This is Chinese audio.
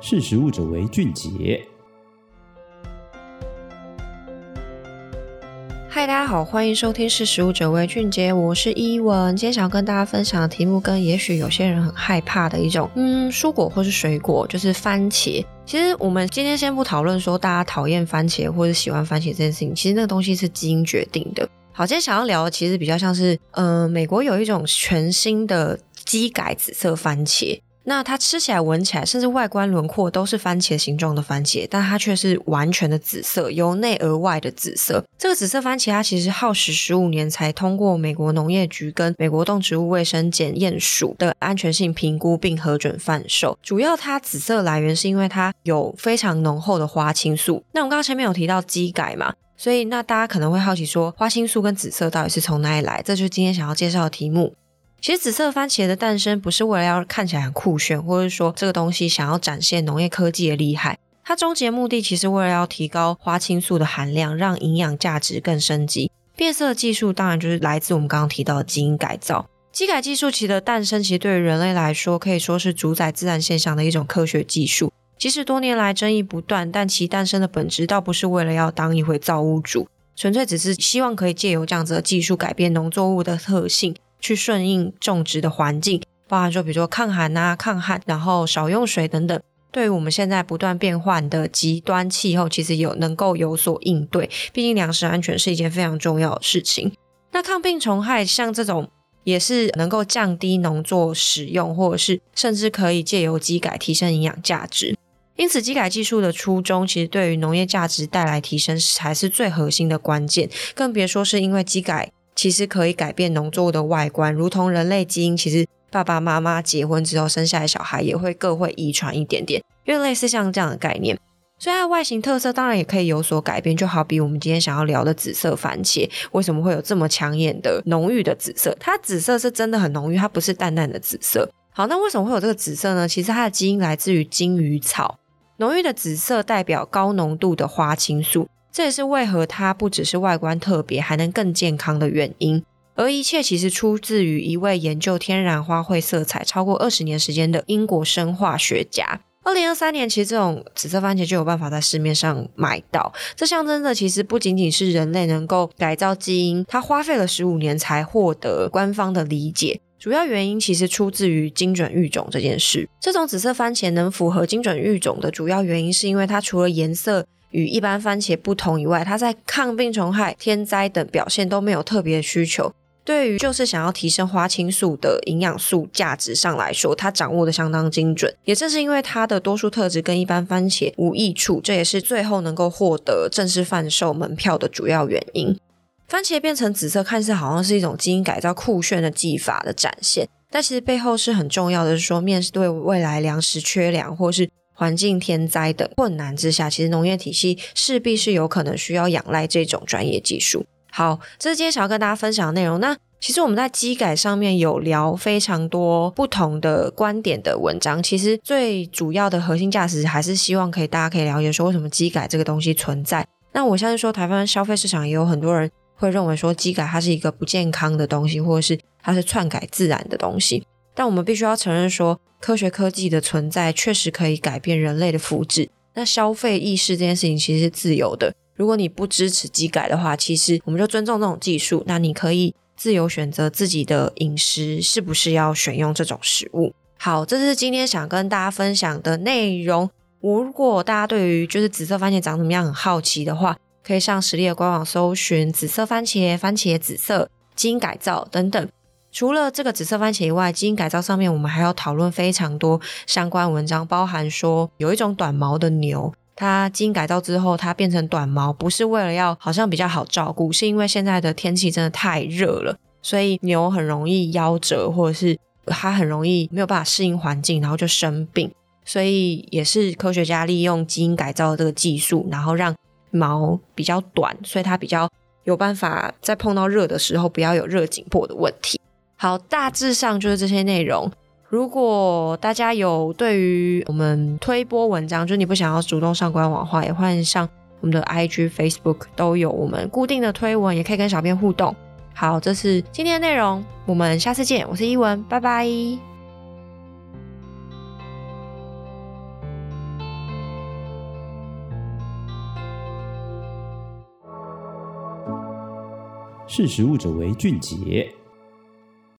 识食物者为俊杰。嗨，大家好，欢迎收听《识食物者为俊杰》，我是依文。今天想要跟大家分享的题目，跟也许有些人很害怕的一种，嗯，蔬果或是水果，就是番茄。其实我们今天先不讨论说大家讨厌番茄或者喜欢番茄这件事情，其实那个东西是基因决定的。好，今天想要聊的其实比较像是，呃，美国有一种全新的基改紫色番茄。那它吃起来、闻起来，甚至外观轮廓都是番茄形状的番茄，但它却是完全的紫色，由内而外的紫色。这个紫色番茄它其实耗时十五年才通过美国农业局跟美国动植物卫生检验署的安全性评估并核准贩售。主要它紫色来源是因为它有非常浓厚的花青素。那我们刚刚前面有提到基改嘛，所以那大家可能会好奇说，花青素跟紫色到底是从哪里来？这就是今天想要介绍的题目。其实紫色番茄的诞生不是为了要看起来很酷炫，或者说这个东西想要展现农业科技的厉害，它终极目的其实为了要提高花青素的含量，让营养价值更升级。变色技术当然就是来自我们刚刚提到的基因改造。基改技术其的诞生，其实对于人类来说可以说是主宰自然现象的一种科学技术。即使多年来争议不断，但其诞生的本质倒不是为了要当一回造物主，纯粹只是希望可以借由这样子的技术改变农作物的特性。去顺应种植的环境，包含说，比如说抗寒啊、抗旱，然后少用水等等。对于我们现在不断变换的极端气候，其实有能够有所应对。毕竟粮食安全是一件非常重要的事情。那抗病虫害像这种，也是能够降低农作使用，或者是甚至可以借由机改提升营养价值。因此，机改技术的初衷，其实对于农业价值带来提升，才是最核心的关键。更别说是因为机改。其实可以改变农作物的外观，如同人类基因，其实爸爸妈妈结婚之后生下来小孩也会各会遗传一点点，因为类似像这样的概念。所以它的外形特色当然也可以有所改变，就好比我们今天想要聊的紫色番茄，为什么会有这么抢眼的浓郁的紫色？它紫色是真的很浓郁，它不是淡淡的紫色。好，那为什么会有这个紫色呢？其实它的基因来自于金鱼草，浓郁的紫色代表高浓度的花青素。这也是为何它不只是外观特别，还能更健康的原因。而一切其实出自于一位研究天然花卉色彩超过二十年时间的英国生化学家。二零二三年，其实这种紫色番茄就有办法在市面上买到。这象征着其实不仅仅是人类能够改造基因，它花费了十五年才获得官方的理解。主要原因其实出自于精准育种这件事。这种紫色番茄能符合精准育种的主要原因，是因为它除了颜色。与一般番茄不同以外，它在抗病虫害、天灾等表现都没有特别的需求。对于就是想要提升花青素的营养素价值上来说，它掌握的相当精准。也正是因为它的多数特质跟一般番茄无异处，这也是最后能够获得正式贩售门票的主要原因。番茄变成紫色，看似好像是一种基因改造酷炫的技法的展现，但其实背后是很重要的，是说面对未来粮食缺粮或是。环境天灾等困难之下，其实农业体系势必是有可能需要仰赖这种专业技术。好，这是今天想要跟大家分享的内容。那其实我们在机改上面有聊非常多不同的观点的文章，其实最主要的核心价值还是希望可以大家可以了解说为什么机改这个东西存在。那我相信说台湾消费市场也有很多人会认为说机改它是一个不健康的东西，或者是它是篡改自然的东西。但我们必须要承认说，科学科技的存在确实可以改变人类的福祉。那消费意识这件事情其实是自由的。如果你不支持基改的话，其实我们就尊重这种技术。那你可以自由选择自己的饮食是不是要选用这种食物。好，这是今天想跟大家分享的内容。如果大家对于就是紫色番茄长怎么样很好奇的话，可以上实力的官网搜寻紫色番茄、番茄紫色、基因改造等等。除了这个紫色番茄以外，基因改造上面我们还要讨论非常多相关文章，包含说有一种短毛的牛，它基因改造之后它变成短毛，不是为了要好像比较好照顾，是因为现在的天气真的太热了，所以牛很容易夭折，或者是它很容易没有办法适应环境，然后就生病。所以也是科学家利用基因改造的这个技术，然后让毛比较短，所以它比较有办法在碰到热的时候不要有热紧迫的问题。好，大致上就是这些内容。如果大家有对于我们推播文章，就是你不想要主动上官网的话，也欢迎上我们的 IG、Facebook 都有我们固定的推文，也可以跟小编互动。好，这是今天的内容，我们下次见。我是依文，拜拜。识时务者为俊杰。